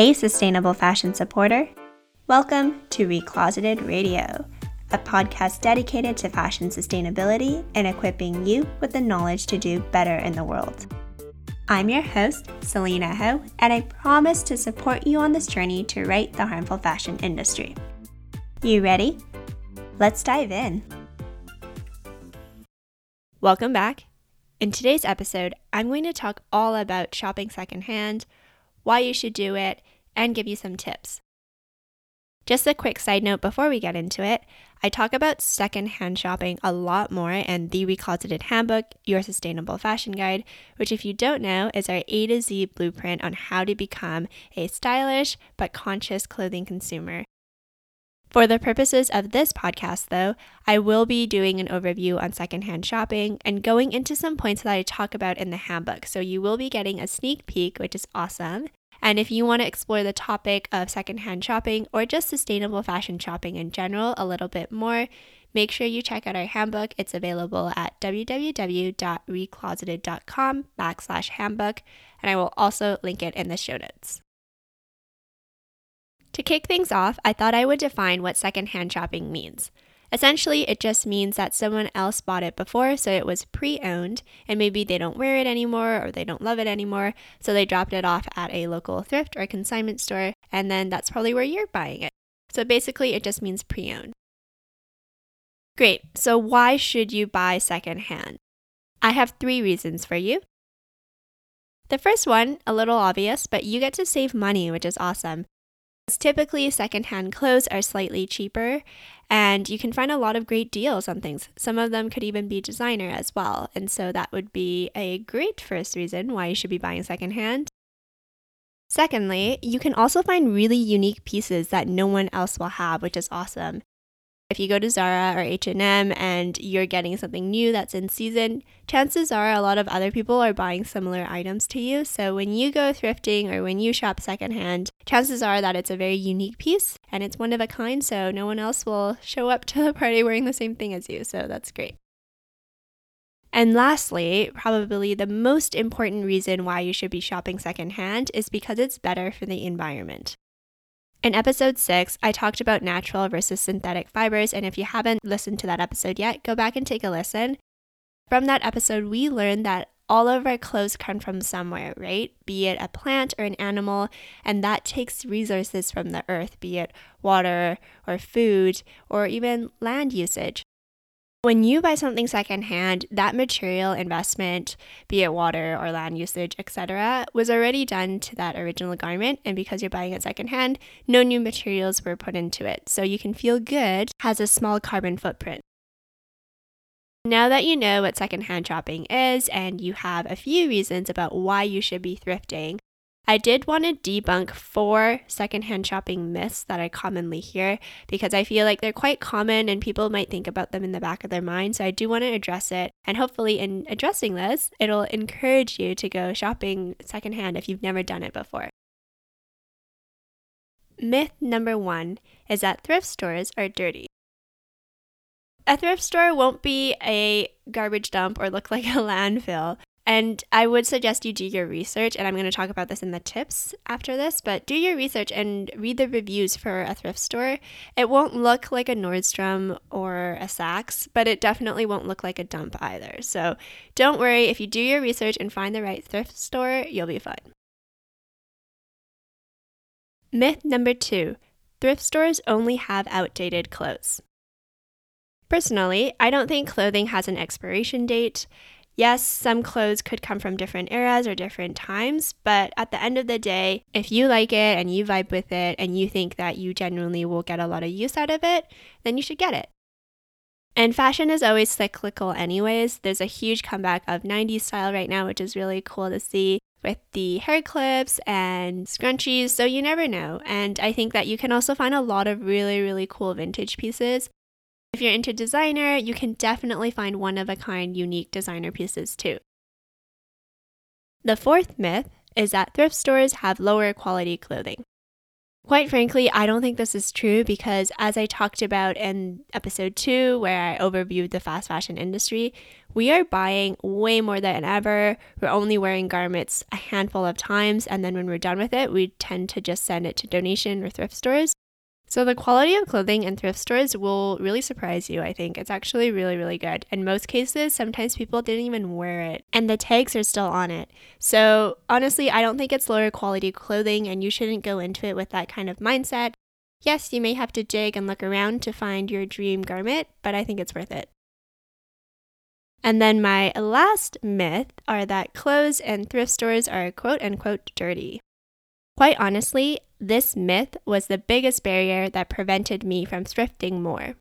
Hey, sustainable fashion supporter. Welcome to Recloseted Radio, a podcast dedicated to fashion sustainability and equipping you with the knowledge to do better in the world. I'm your host, Selena Ho, and I promise to support you on this journey to right the harmful fashion industry. You ready? Let's dive in. Welcome back. In today's episode, I'm going to talk all about shopping secondhand, why you should do it, and give you some tips. Just a quick side note before we get into it I talk about secondhand shopping a lot more in the Recloseted Handbook, Your Sustainable Fashion Guide, which, if you don't know, is our A to Z blueprint on how to become a stylish but conscious clothing consumer. For the purposes of this podcast, though, I will be doing an overview on secondhand shopping and going into some points that I talk about in the handbook. So you will be getting a sneak peek, which is awesome. And if you want to explore the topic of secondhand shopping or just sustainable fashion shopping in general a little bit more, make sure you check out our handbook. It's available at www.recloseted.com backslash handbook, and I will also link it in the show notes. To kick things off, I thought I would define what secondhand shopping means. Essentially, it just means that someone else bought it before, so it was pre owned, and maybe they don't wear it anymore or they don't love it anymore, so they dropped it off at a local thrift or consignment store, and then that's probably where you're buying it. So basically, it just means pre owned. Great, so why should you buy secondhand? I have three reasons for you. The first one, a little obvious, but you get to save money, which is awesome. Typically, secondhand clothes are slightly cheaper, and you can find a lot of great deals on things. Some of them could even be designer as well, and so that would be a great first reason why you should be buying secondhand. Secondly, you can also find really unique pieces that no one else will have, which is awesome. If you go to Zara or H&M and you're getting something new that's in season, chances are a lot of other people are buying similar items to you. So when you go thrifting or when you shop secondhand, chances are that it's a very unique piece and it's one of a kind, so no one else will show up to the party wearing the same thing as you. So that's great. And lastly, probably the most important reason why you should be shopping secondhand is because it's better for the environment. In episode six, I talked about natural versus synthetic fibers, and if you haven't listened to that episode yet, go back and take a listen. From that episode, we learned that all of our clothes come from somewhere, right? Be it a plant or an animal, and that takes resources from the earth, be it water or food or even land usage. When you buy something secondhand, that material investment, be it water or land usage, etc., was already done to that original garment. And because you're buying it secondhand, no new materials were put into it. So you can feel good, has a small carbon footprint. Now that you know what secondhand shopping is and you have a few reasons about why you should be thrifting, I did want to debunk four secondhand shopping myths that I commonly hear because I feel like they're quite common and people might think about them in the back of their mind. So I do want to address it. And hopefully, in addressing this, it'll encourage you to go shopping secondhand if you've never done it before. Myth number one is that thrift stores are dirty. A thrift store won't be a garbage dump or look like a landfill. And I would suggest you do your research, and I'm going to talk about this in the tips after this, but do your research and read the reviews for a thrift store. It won't look like a Nordstrom or a Saks, but it definitely won't look like a dump either. So don't worry, if you do your research and find the right thrift store, you'll be fine. Myth number two thrift stores only have outdated clothes. Personally, I don't think clothing has an expiration date. Yes, some clothes could come from different eras or different times, but at the end of the day, if you like it and you vibe with it and you think that you genuinely will get a lot of use out of it, then you should get it. And fashion is always cyclical, anyways. There's a huge comeback of 90s style right now, which is really cool to see with the hair clips and scrunchies, so you never know. And I think that you can also find a lot of really, really cool vintage pieces if you're into designer, you can definitely find one of a kind, unique designer pieces too. The fourth myth is that thrift stores have lower quality clothing. Quite frankly, I don't think this is true because, as I talked about in episode two, where I overviewed the fast fashion industry, we are buying way more than ever. We're only wearing garments a handful of times, and then when we're done with it, we tend to just send it to donation or thrift stores. So, the quality of clothing in thrift stores will really surprise you, I think. It's actually really, really good. In most cases, sometimes people didn't even wear it, and the tags are still on it. So, honestly, I don't think it's lower quality clothing, and you shouldn't go into it with that kind of mindset. Yes, you may have to dig and look around to find your dream garment, but I think it's worth it. And then my last myth are that clothes and thrift stores are quote unquote dirty. Quite honestly, this myth was the biggest barrier that prevented me from thrifting more.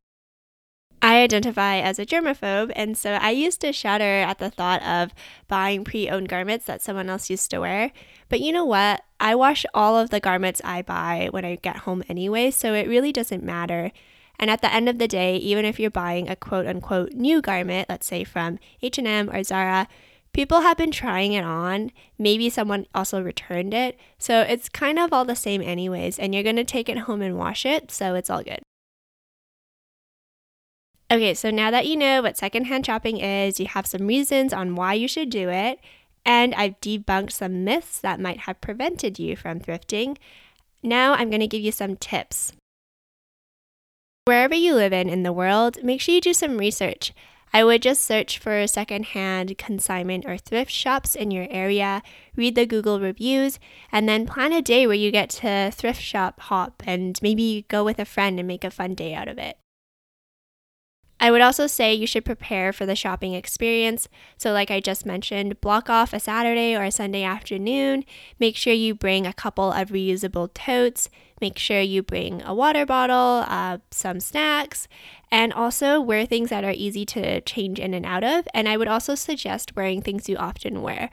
I identify as a germaphobe, and so I used to shudder at the thought of buying pre owned garments that someone else used to wear. But you know what? I wash all of the garments I buy when I get home anyway, so it really doesn't matter. And at the end of the day, even if you're buying a quote unquote new garment, let's say from H&M or Zara, people have been trying it on. Maybe someone also returned it. So it's kind of all the same, anyways. And you're going to take it home and wash it. So it's all good. Okay, so now that you know what secondhand shopping is, you have some reasons on why you should do it. And I've debunked some myths that might have prevented you from thrifting. Now I'm going to give you some tips. Wherever you live in in the world, make sure you do some research. I would just search for secondhand consignment or thrift shops in your area, read the Google reviews, and then plan a day where you get to thrift shop hop and maybe go with a friend and make a fun day out of it. I would also say you should prepare for the shopping experience. So, like I just mentioned, block off a Saturday or a Sunday afternoon. Make sure you bring a couple of reusable totes. Make sure you bring a water bottle, uh, some snacks, and also wear things that are easy to change in and out of. And I would also suggest wearing things you often wear.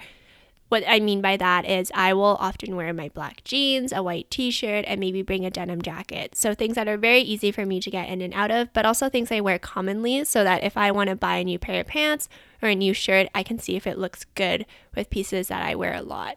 What I mean by that is, I will often wear my black jeans, a white t shirt, and maybe bring a denim jacket. So, things that are very easy for me to get in and out of, but also things I wear commonly so that if I want to buy a new pair of pants or a new shirt, I can see if it looks good with pieces that I wear a lot.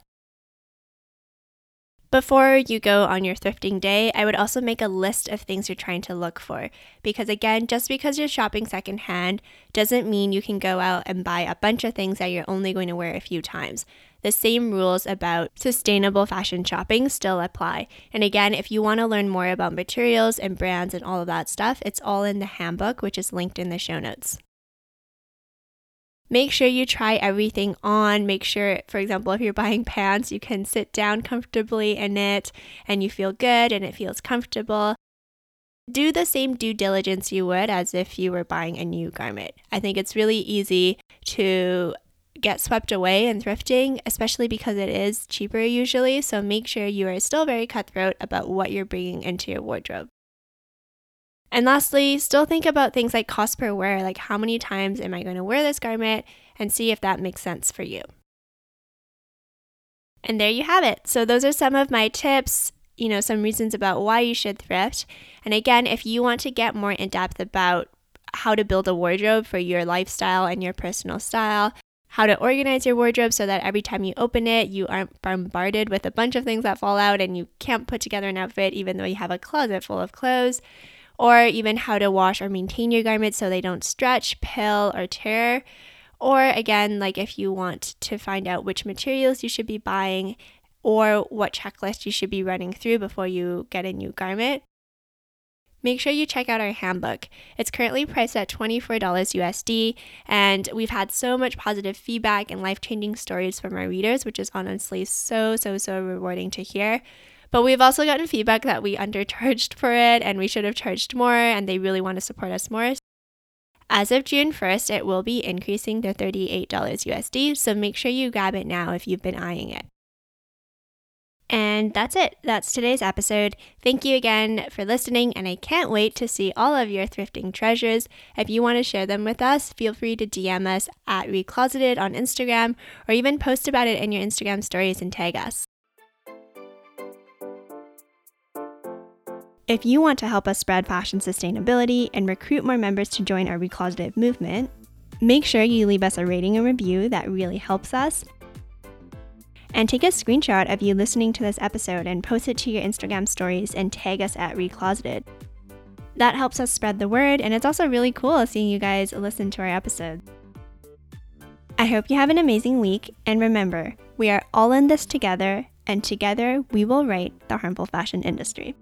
Before you go on your thrifting day, I would also make a list of things you're trying to look for. Because again, just because you're shopping secondhand doesn't mean you can go out and buy a bunch of things that you're only going to wear a few times the same rules about sustainable fashion shopping still apply. And again, if you want to learn more about materials and brands and all of that stuff, it's all in the handbook, which is linked in the show notes. Make sure you try everything on. Make sure, for example, if you're buying pants, you can sit down comfortably in it and you feel good and it feels comfortable. Do the same due diligence you would as if you were buying a new garment. I think it's really easy to get swept away in thrifting, especially because it is cheaper usually. So make sure you are still very cutthroat about what you're bringing into your wardrobe. And lastly, still think about things like cost per wear, like how many times am I going to wear this garment, and see if that makes sense for you. And there you have it. So, those are some of my tips, you know, some reasons about why you should thrift. And again, if you want to get more in depth about how to build a wardrobe for your lifestyle and your personal style, how to organize your wardrobe so that every time you open it, you aren't bombarded with a bunch of things that fall out and you can't put together an outfit even though you have a closet full of clothes, or even how to wash or maintain your garments so they don't stretch, pill, or tear. Or again, like if you want to find out which materials you should be buying or what checklist you should be running through before you get a new garment make sure you check out our handbook. It's currently priced at $24 USD, and we've had so much positive feedback and life changing stories from our readers, which is honestly so, so, so rewarding to hear. But we've also gotten feedback that we undercharged for it and we should have charged more, and they really want to support us more. As of June 1st, it will be increasing to $38 USD, so make sure you grab it now if you've been eyeing it. And that's it. That's today's episode. Thank you again for listening, and I can't wait to see all of your thrifting treasures. If you want to share them with us, feel free to DM us at Recloseted on Instagram or even post about it in your Instagram stories and tag us. If you want to help us spread fashion sustainability and recruit more members to join our Recloseted movement, make sure you leave us a rating and review that really helps us And take a screenshot of you listening to this episode and post it to your Instagram stories and tag us at Recloseted. That helps us spread the word, and it's also really cool seeing you guys listen to our episodes. I hope you have an amazing week, and remember, we are all in this together, and together we will right the harmful fashion industry.